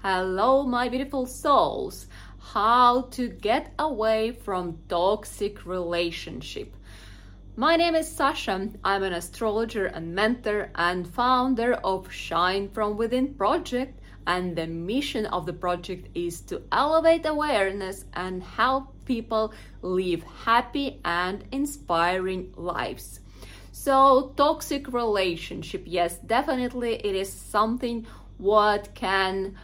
Hello, my beautiful souls. How to get away from toxic relationship. My name is Sasha. I'm an astrologer and mentor and founder of Shine From Within project. And the mission of the project is to elevate awareness and help people live happy and inspiring lives. So, toxic relationship, yes, definitely it is something what can,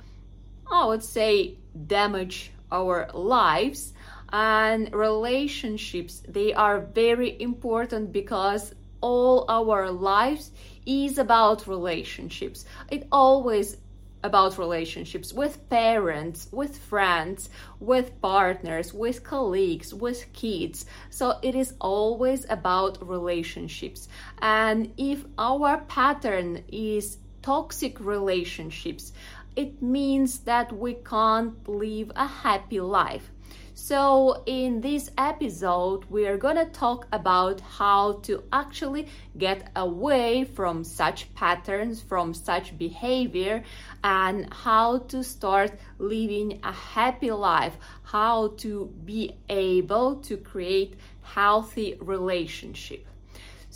I would say, damage our lives. And relationships, they are very important because all our lives is about relationships. It always about relationships with parents, with friends, with partners, with colleagues, with kids. So it is always about relationships. And if our pattern is toxic relationships, it means that we can't live a happy life. So, in this episode, we are to talk about how to actually get away from such patterns, from such behavior, and how to start living a happy life, how to be able to create healthy relationship.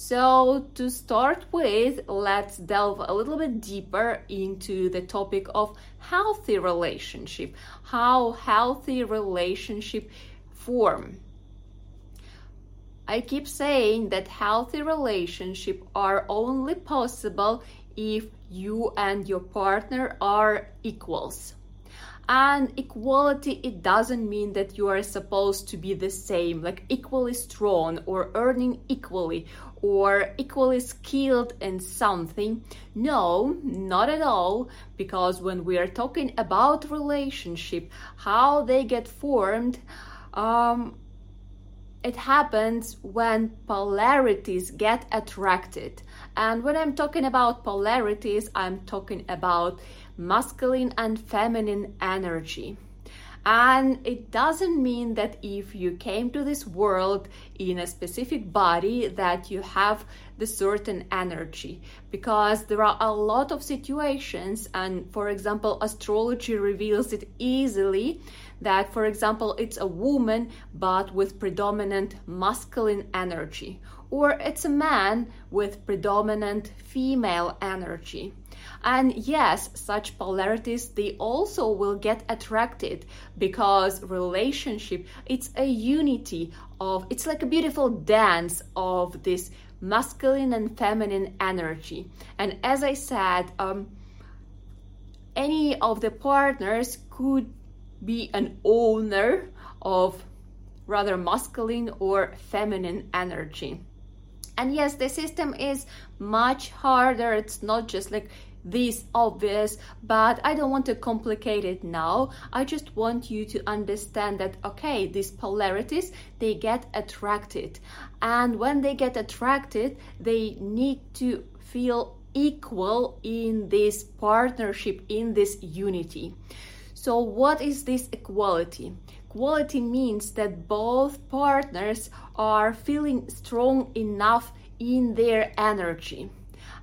So, to start with, let's delve a little bit deeper into the topic of healthy relationship, how healthy relationship form. I keep saying that healthy relationship are only possible if you and your partner are equals and equality it doesn't mean that you are supposed to be the same like equally strong or earning equally or equally skilled in something. No not at all because when we are talking about relationship how they get formed um, it happens when polarities get attracted. And when i'm talking about polarities i'm talking about masculine and feminine energy. And it doesn't mean that if you came to this world in a specific body that you have the certain energy. Because there are a lot of situations and for example astrology reveals it easily that for example it's a woman but with predominant masculine energy. Or it's a man with predominant female energy and yes, such polarities they also will get attracted because relationship it's a unity of it's like a beautiful dance of this masculine and feminine energy. And as I said, um, any of the partners could be an owner of rather masculine or feminine energy. And yes, the system is much harder. It's not just like this obvious, but I don't want to complicate it now. I just want you to understand that okay, these polarities they get attracted, and when they get attracted, they need to feel equal in this partnership, in this unity. So, what is this equality? Equality means that both partners are feeling strong enough in their energy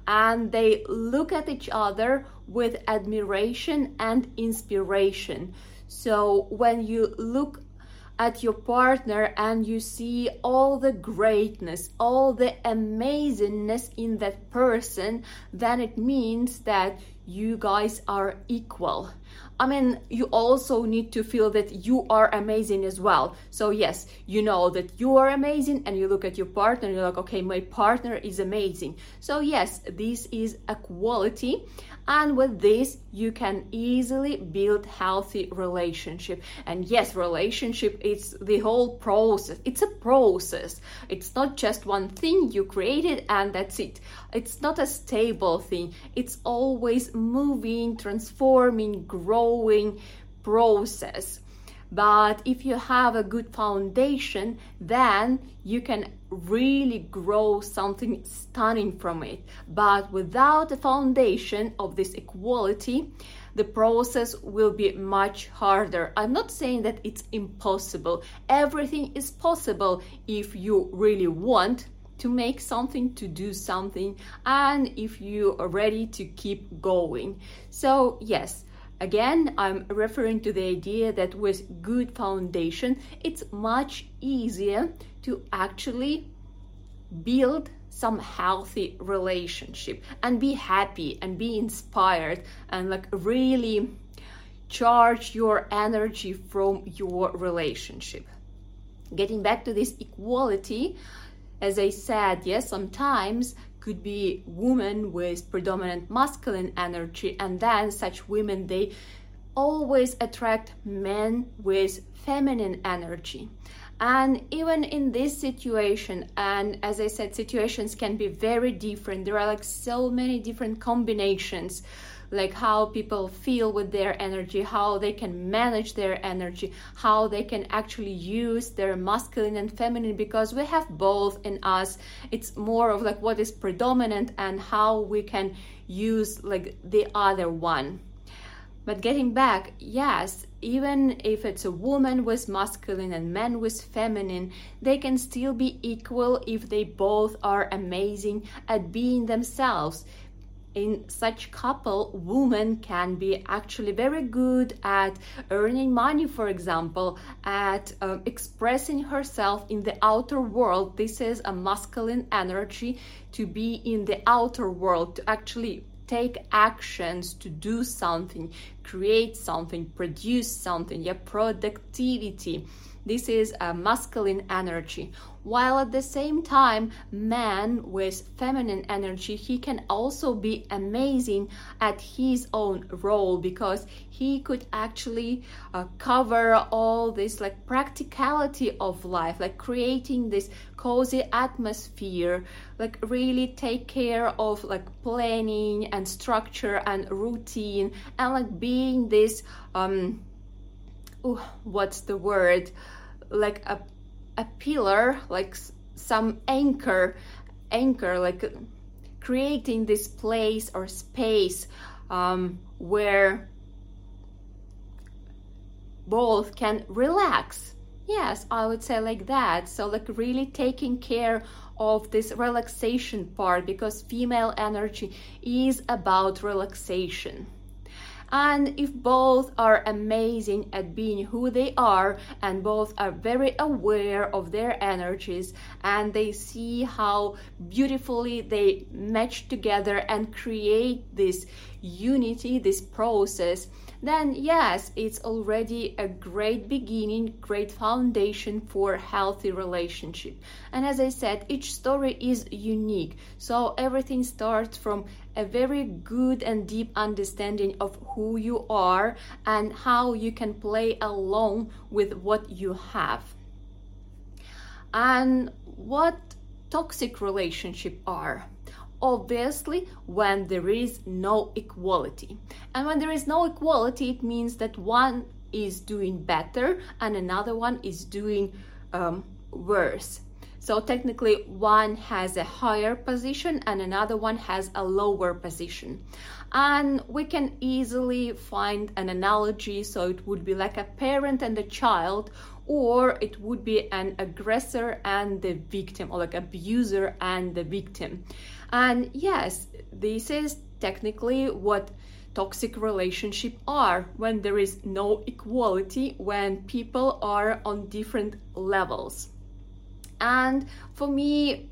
and they look at each other with admiration and inspiration. So when you look at your partner and you see all the greatness, all the amazingness in that person, then it means that you guys are equal. I mean, you also need to feel that you are amazing as well. So, yes, you know that you are amazing, and you look at your partner you're like, okay, my partner is amazing. So, yes, this is a quality and with this you can easily build healthy relationship. And yes relationship is the whole process. It's a process. It's not just one thing you created and that's it. It's not a stable thing. It's always moving transforming growing process but if you have a good foundation, then you can really grow something stunning from it. But without the foundation of this equality, the process will be much harder. I'm not saying that it's impossible. Everything is possible if you really want to make something, to do something, and if you are ready to keep going. So, yes, Again, I'm referring to the idea that with good foundation, it's much easier to actually build some healthy relationship and be happy and be inspired and like really charge your energy from your relationship. Getting back to this equality, as I said, yes, sometimes could be women with predominant masculine energy and then such women they always attract men with feminine energy. And even in this situation and as i said situations can be very different. There are like so many different combinations like how people feel with their energy, how they can manage their energy, how they can actually use their masculine and feminine because we have both in us. It's more of like what is predominant and how we can use like the other one. But getting back, yes, even if it's a woman with masculine and men with feminine, they can still be equal if they both are amazing at being themselves in such couple woman can be actually very good at earning money for example at um, expressing herself in the outer world. This is a masculine energy to be in the outer world to actually take actions to do something create something produce something yeah productivity this is a masculine energy. While at the same time, man with feminine energy, he can also be amazing at his own role because he could actually uh, cover all this like practicality of life, like creating this cozy atmosphere, like really take care of like planning and structure and routine and like being this um ooh, what's the word like a a pillar like some anchor anchor like creating this place or space um, where both can relax. Yes i would say like that. So like really taking care of this relaxation part because female energy is about relaxation and if both are amazing at being who they are and both are very aware of their energies and they see how beautifully they match together and create this unity, this process, then yes, it's already a great beginning, great foundation for healthy relationship. And as I said, each story is unique. So everything starts from a very good and deep understanding of who you are and how you can play along with what you have. And what toxic relationship are obviously when there is no equality and when there is no equality it means that one is doing better and another one is doing um, worse so technically one has a higher position and another one has a lower position. And we can easily find an analogy. So it would be like a parent and a child or it would be an aggressor and the victim or like an abuser and the victim. And yes, this is technically what toxic relationship are when there is no equality when people are on different levels. And for me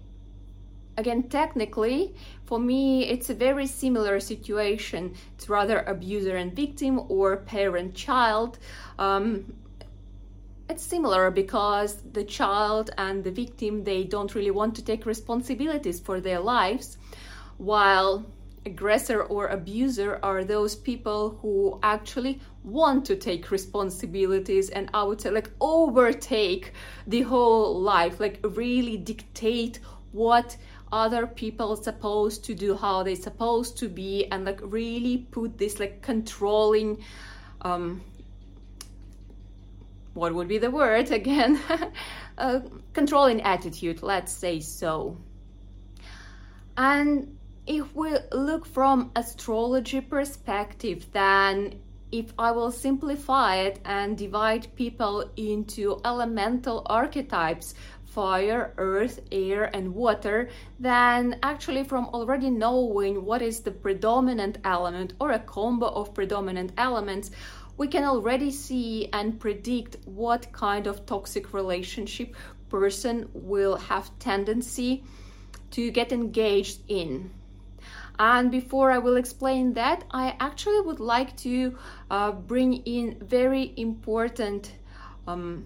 again technically for me it's a very similar situation. It's rather abuser and victim or parent child um, it's similar because the child and the victim they don't really want to take responsibilities for their lives while aggressor or abuser are those people who actually want to take responsibilities and I would say like overtake the whole life, like really dictate what other people supposed to do, how they supposed to be, and like really put this like controlling um what would be the word again? controlling attitude, let's say so. And if we look from astrology perspective, then if I will simplify it and divide people into elemental archetypes, fire, earth, air, and water, then actually, from already knowing what is the predominant element or a combo of predominant elements, we can already see and predict what kind of toxic relationship person will have tendency to get engaged in and before I will explain that, I actually would like to uh, bring in very important um,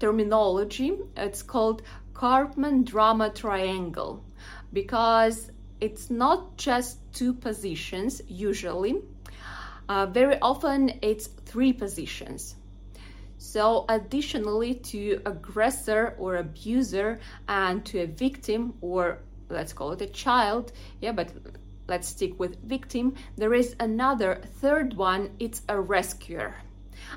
terminology. It's called Karpman drama triangle because it's not just two positions usually. Uh, very often it's three positions. So, additionally to aggressor or abuser and to a victim or let's call it a child, yeah, but let's stick with victim, there is another third one, it's a rescuer.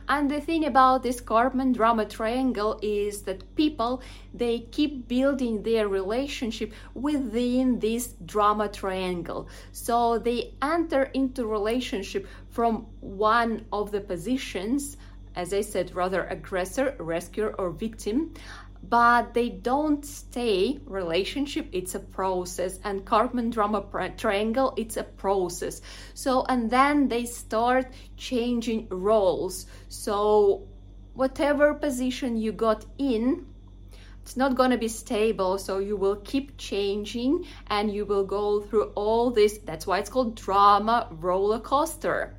And the thing about this Karpman drama triangle is that people they keep building their relationship within this drama triangle. So they enter into relationship from one of the positions, as I said, rather aggressor, rescuer, or victim, but they don't stay relationship it's a process and Karpman drama triangle it's a process. So and then they start changing roles. So whatever position you got in it's not going to be stable so you will keep changing and you will go through all this that's why it's called drama roller coaster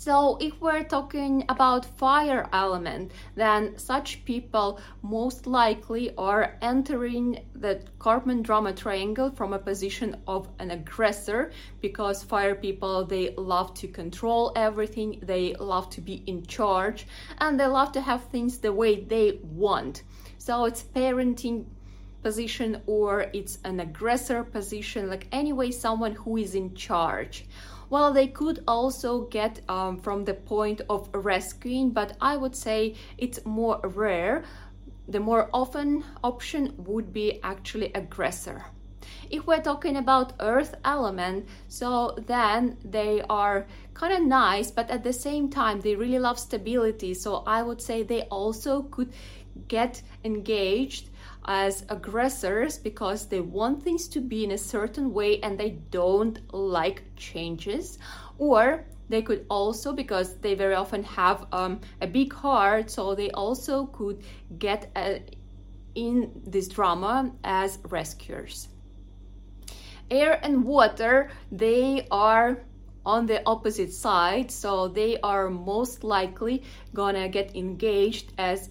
so if we're talking about fire element, then such people most likely are entering the Karpman drama triangle from a position of an aggressor because fire people they love to control everything, they love to be in charge, and they love to have things the way they want. So it's parenting position or it's an aggressor position, like anyway, someone who is in charge. Well, they could also get um, from the point of rescuing, but I would say it's more rare. The more often option would be actually aggressor. If we're talking about earth element, so then they are kind of nice, but at the same time, they really love stability. So I would say they also could get engaged as aggressors because they want things to be in a certain way and they don't like changes. Or they could also because they very often have um, a big heart so they also could get a, uh, in this drama as rescuers. Air and water they are on the opposite side so they are most likely gonna get engaged as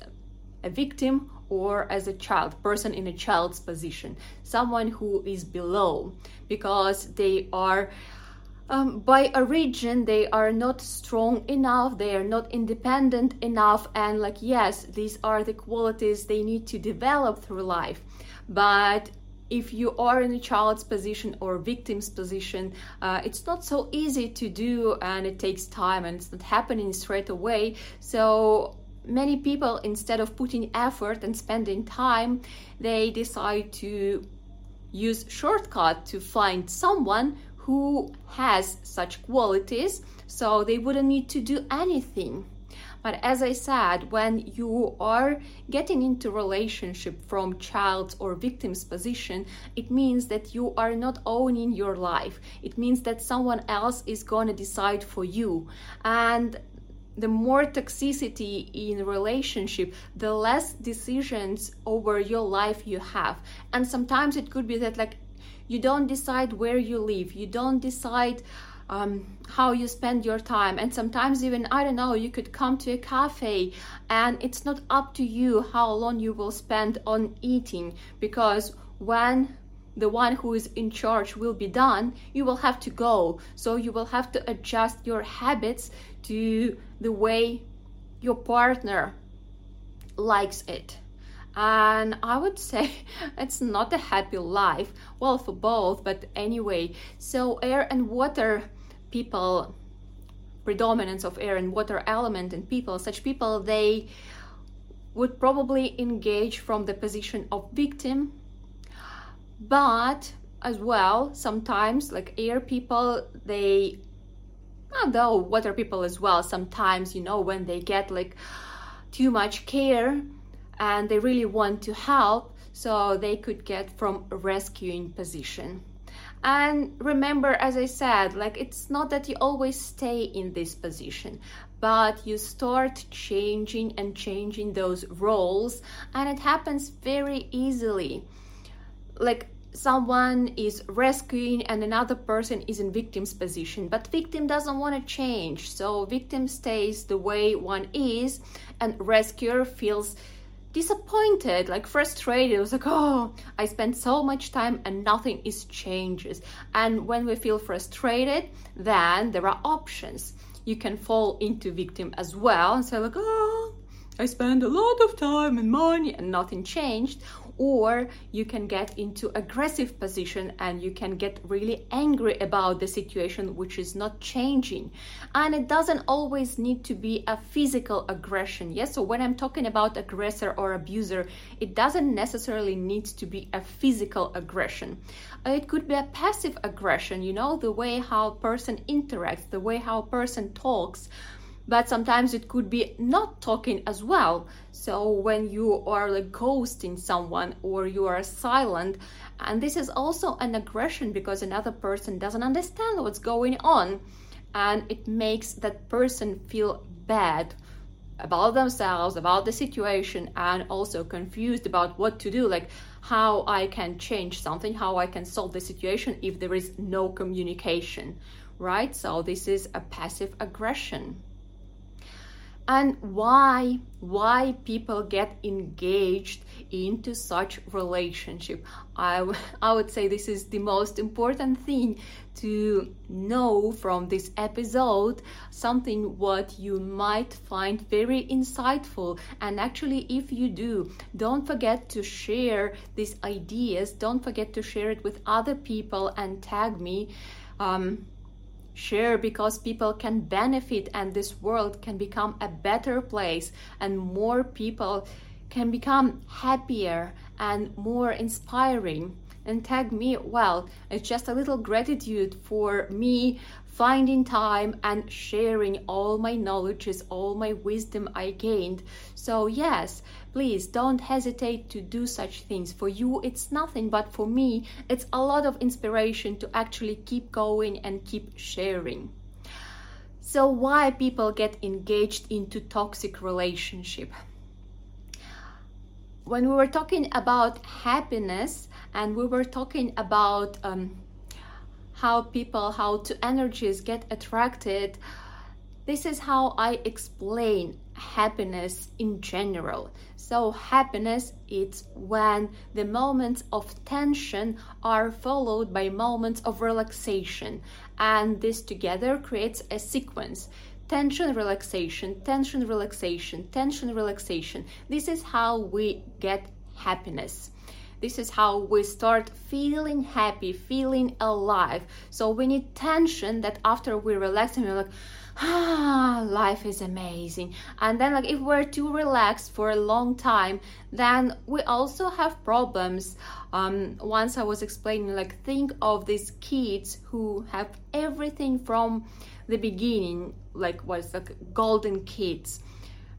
a victim or as a child, person in a child's position, someone who is below, because they are um, by origin they are not strong enough they are not independent enough and like yes these are the qualities they need to develop through life but if you are in a child's position or victim's position, uh, it's not so easy to do and it takes time and it's not happening straight away. So many people instead of putting effort and spending time they decide to use shortcut to find someone who has such qualities so they wouldn't need to do anything. But as i said when you are getting into relationship from child or victim's position it means that you are not owning your life. It means that someone else is going to decide for you. And the more toxicity in relationship the less decisions over your life you have. And sometimes it could be that like you don't decide where you live. You don't decide um, how you spend your time. And sometimes even i don't know you could come to a cafe and it's not up to you how long you will spend on eating because when the one who is in charge will be done, you will have to go. So you will have to adjust your habits to the way your partner likes it. And I would say it's not a happy life. Well, for both, but anyway. So, air and water people, predominance of air and water element in people, such people, they would probably engage from the position of victim but as well sometimes like air people they although water people as well sometimes you know when they get like too much care and they really want to help so they could get from rescuing position. And remember as i said like it's not that you always stay in this position but you start changing and changing those roles and it happens very easily. Like someone is rescuing and another person is in victim's position but victim doesn't want to change so victim stays the way one is and rescuer feels disappointed, like frustrated. It was like, oh, I spent so much time and nothing is changes. And when we feel frustrated, then there are options. You can fall into victim as well and say like, oh, I spent a lot of time and money and nothing changed or you can get into aggressive position and you can get really angry about the situation which is not changing. And it doesn't always need to be a physical aggression. Yes so when i'm talking about aggressor or abuser it doesn't necessarily need to be a physical aggression. Uh, it could be a passive aggression you know the way how a person interacts the way how a person talks but sometimes it could be not talking as well. So when you are like ghosting someone or you are silent and this is also an aggression because another person doesn't understand what's going on and it makes that person feel bad about themselves about the situation and also confused about what to do like how i can change something how i can solve the situation if there is no communication right? So this is a passive aggression and why why people get engaged into such relationship. I, I would say this is the most important thing to know from this episode something what you might find very insightful. And actually if you do don't forget to share these ideas. Don't forget to share it with other people and tag me um, share because people can benefit and this world can become a better place and more people can become happier and more inspiring. And tag me well it's just a little gratitude for me finding time and sharing all my knowledges all my wisdom i gained. So yes please don't hesitate to do such things. For you, it's nothing, but for me, it's a lot of inspiration to actually keep going and keep sharing. So, why people get engaged into toxic relationship? When we were talking about happiness and we were talking about um, how people, how two energies get attracted, this is how I explain happiness in general. So happiness is when the moments of tension are followed by moments of relaxation. And this together creates a sequence. Tension relaxation tension relaxation tension relaxation. This is how we get happiness. This is how we start feeling happy feeling alive. So we need tension that after we relax and we're like ah, life is amazing. And then, like, if we're too relaxed for a long time, then we also have problems. Um, once I was explaining, like, think of these kids who have everything from the beginning, like, was like golden kids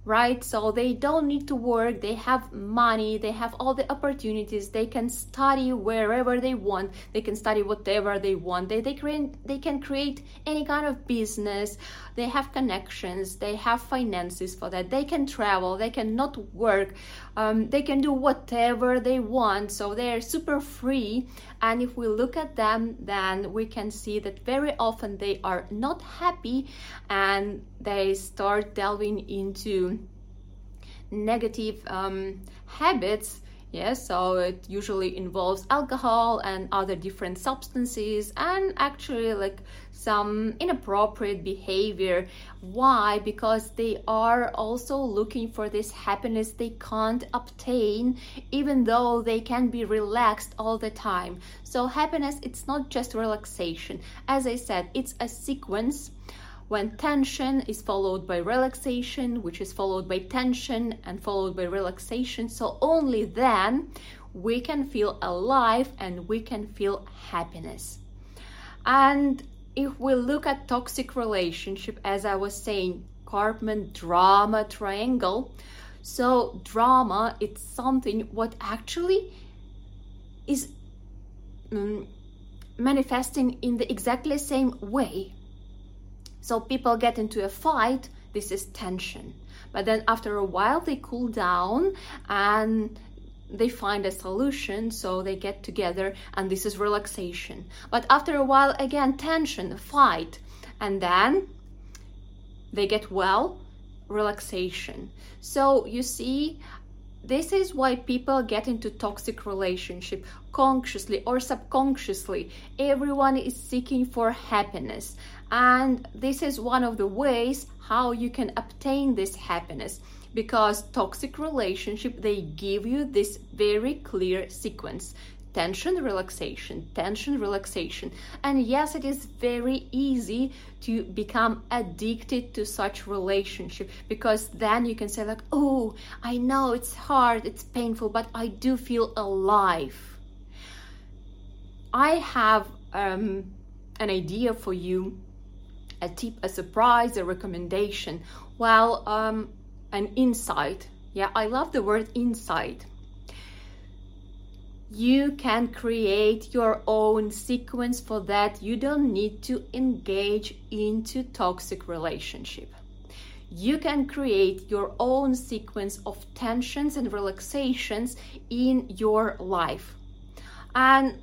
right? So they don't need to work, they have money, they have all the opportunities, they can study wherever they want, they can study whatever they want, they, they, create, they can create any kind of business, they have connections, they have finances for that, they can travel, they can not work, um, they can do whatever they want, so they're super free. And if we look at them, then we can see that very often they are not happy and they start delving into negative um, habits yes so it usually involves alcohol and other different substances and actually like some inappropriate behavior why because they are also looking for this happiness they can't obtain even though they can be relaxed all the time so happiness it's not just relaxation as i said it's a sequence when tension is followed by relaxation, which is followed by tension and followed by relaxation. So only then we can feel alive and we can feel happiness. And if we look at toxic relationship, as I was saying, Karpman drama triangle. So drama, it's something what actually is um, manifesting in the exactly same way. So people get into a fight, this is tension. But then after a while they cool down and they find a solution so they get together and this is relaxation. But after a while again tension fight and then they get well relaxation. So you see this is why people get into toxic relationship consciously or subconsciously. Everyone is seeking for happiness and this is one of the ways how you can obtain this happiness because toxic relationship they give you this very clear sequence. Tension relaxation tension relaxation. And yes it is very easy to become addicted to such relationship because then you can say like oh i know it's hard it's painful but i do feel alive. I have um, an idea for you a tip a surprise a recommendation. Well um, an insight. Yeah, I love the word insight. You can create your own sequence for that. You don't need to engage into toxic relationship. You can create your own sequence of tensions and relaxations in your life. And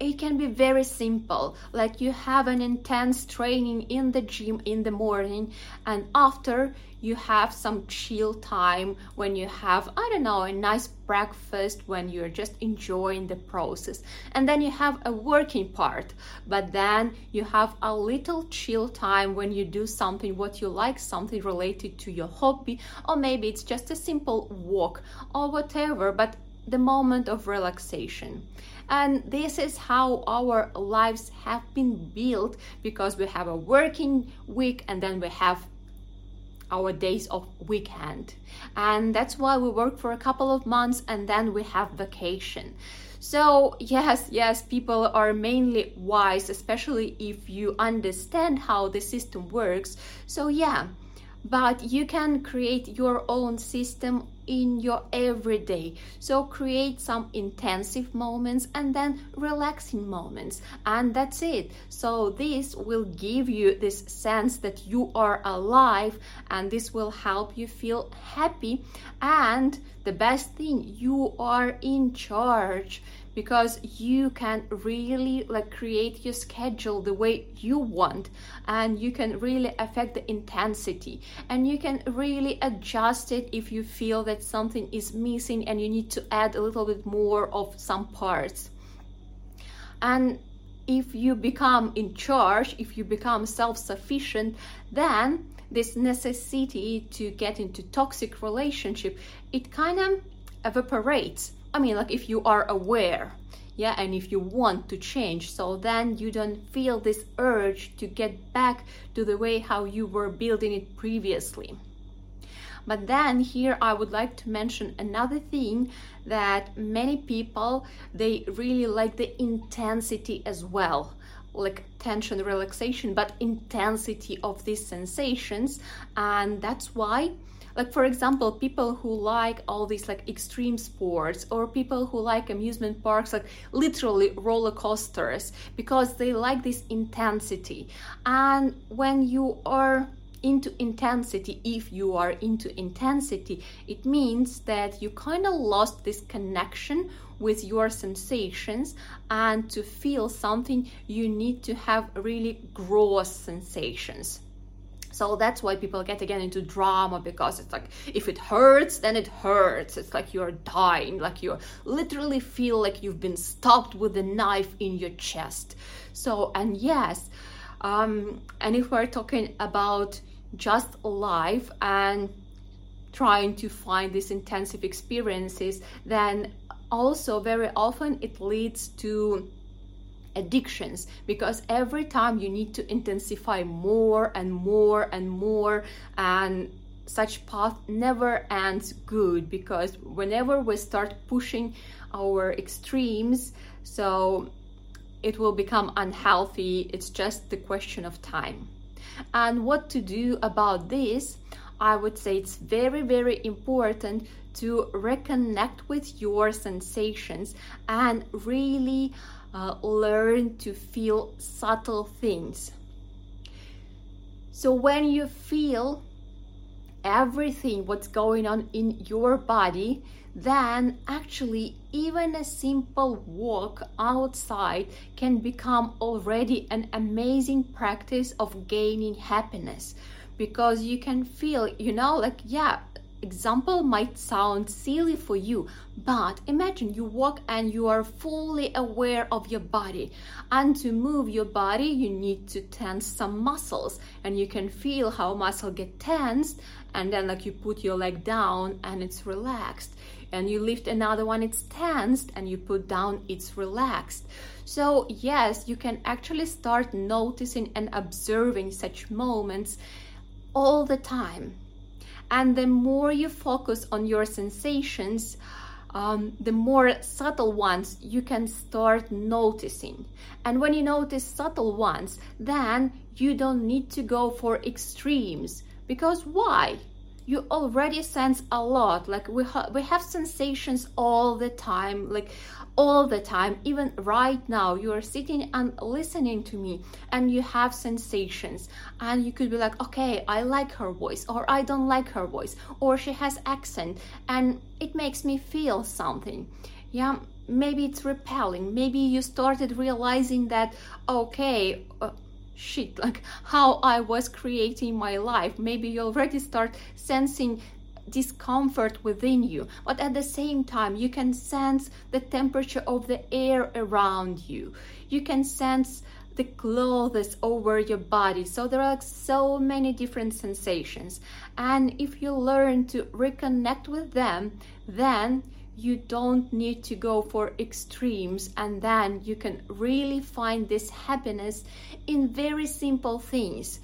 it can be very simple like you have an intense training in the gym in the morning and after you have some chill time when you have i don't know a nice breakfast when you're just enjoying the process. And then you have a working part but then you have a little chill time when you do something what you like something related to your hobby or maybe it's just a simple walk or whatever but the moment of relaxation and this is how our lives have been built because we have a working week and then we have our days of weekend. And that's why we work for a couple of months and then we have vacation. So yes yes people are mainly wise especially if you understand how the system works. So yeah but you can create your own system in your everyday. So create some intensive moments and then relaxing moments and that's it. So this will give you this sense that you are alive and this will help you feel happy. And the best thing you are in charge because you can really like create your schedule the way you want and you can really affect the intensity. And you can really adjust it if you feel that something is missing and you need to add a little bit more of some parts. And if you become in charge if you become self-sufficient then this necessity to get into toxic relationship it kind of evaporates I mean, like if you are aware, yeah, and if you want to change, so then you don't feel this urge to get back to the way how you were building it previously. But then here I would like to mention another thing that many people they really like the intensity as well like tension relaxation but intensity of these sensations and that's why like for example people who like all these like extreme sports or people who like amusement parks like literally roller coasters because they like this intensity. And when you are into intensity if you are into intensity it means that you kind of lost this connection with your sensations and to feel something you need to have really gross sensations so that's why people get again into drama because it's like if it hurts, then it hurts. It's like you're dying, like you literally feel like you've been stabbed with a knife in your chest. So, and yes, um, and if we're talking about just life and trying to find these intensive experiences, then also very often it leads to addictions because every time you need to intensify more and more and more and such path never ends good because whenever we start pushing our extremes so it will become unhealthy. It's just the question of time. And what to do about this? I would say it's very, very important to reconnect with your sensations and really uh, learn to feel subtle things. So when you feel everything what's going on in your body, then actually even a simple walk outside can become already an amazing practice of gaining happiness because you can feel you know like yeah example might sound silly for you, but imagine you walk and you are fully aware of your body. And to move your body, you need to tense some muscles, and you can feel how muscle get tensed, and then like you put your leg down and it's relaxed. And you lift another one, it's tensed, and you put down, it's relaxed. So, yes, you can actually start noticing and observing such moments all the time and the more you focus on your sensations, um, the more subtle ones you can start noticing. And when you notice subtle ones, then you don't need to go for extremes. Because why? You already sense a lot. Like we, ha- we have sensations all the time. Like all the time, even right now, you are sitting and listening to me and you have sensations. And you could be like, okay, I like her voice, or I don't like her voice, or she has accent and it makes me feel something. Yeah, maybe it's repelling. Maybe you started realizing that, okay, uh, shit, like how I was creating my life. Maybe you already start sensing discomfort within you, but at the same time, you can sense the temperature of the air around you. You can sense the clothes over your body. So there are so many different sensations. And if you learn to reconnect with them, then you don't need to go for extremes and then you can really find this happiness in very simple things.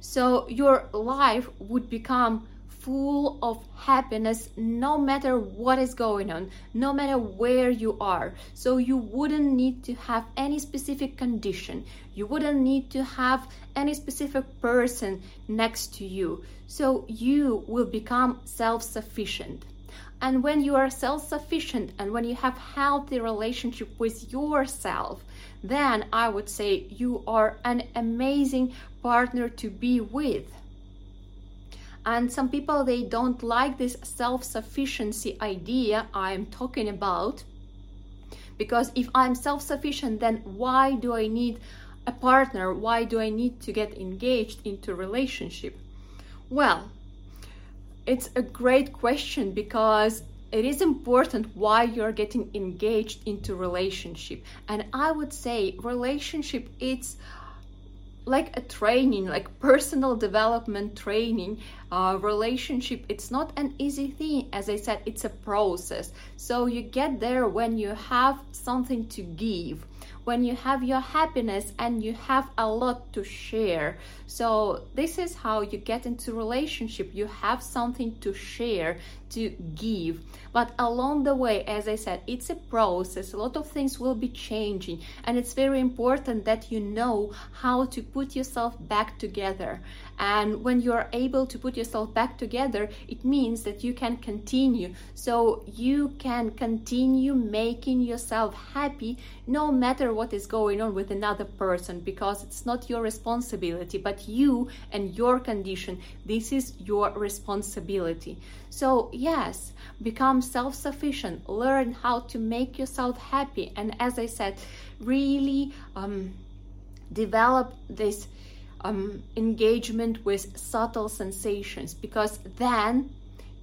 So your life would become full of happiness no matter what is going on, no matter where you are. So you wouldn't need to have any specific condition. You wouldn't need to have any specific person next to you. So you will become self-sufficient. And when you are self-sufficient and when you have healthy relationship with yourself, then I would say you are an amazing partner to be with. And some people they don't like this self-sufficiency idea i'm talking about. Because if i'm self-sufficient then why do i need a partner? Why do i need to get engaged into relationship? Well it's a great question because it is important why you're getting engaged into relationship. And i would say relationship it's like a training like personal development training. Uh, relationship it's not an easy thing. As i said it's a process. So you get there when you have something to give when you have your happiness and you have a lot to share. So this is how you get into relationship. You have something to share to give. But along the way as i said it's a process. A lot of things will be changing. And it's very important that you know how to put yourself back together. And when you're able to put yourself back together it means that you can continue. So you can continue making yourself happy no matter what is going on with another person because it's not your responsibility but you and your condition this is your responsibility. So yes become self-sufficient learn how to make yourself happy and as i said really um, develop this um, engagement with subtle sensations because then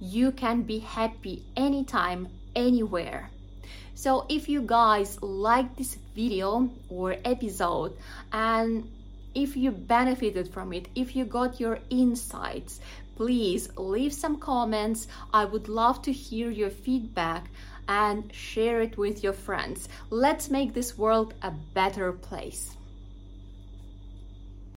you can be happy anytime, anywhere. So if you guys like this video or episode and if you benefited from it, if you got your insights, please leave some comments. I would love to hear your feedback and share it with your friends. Let's make this world a better place.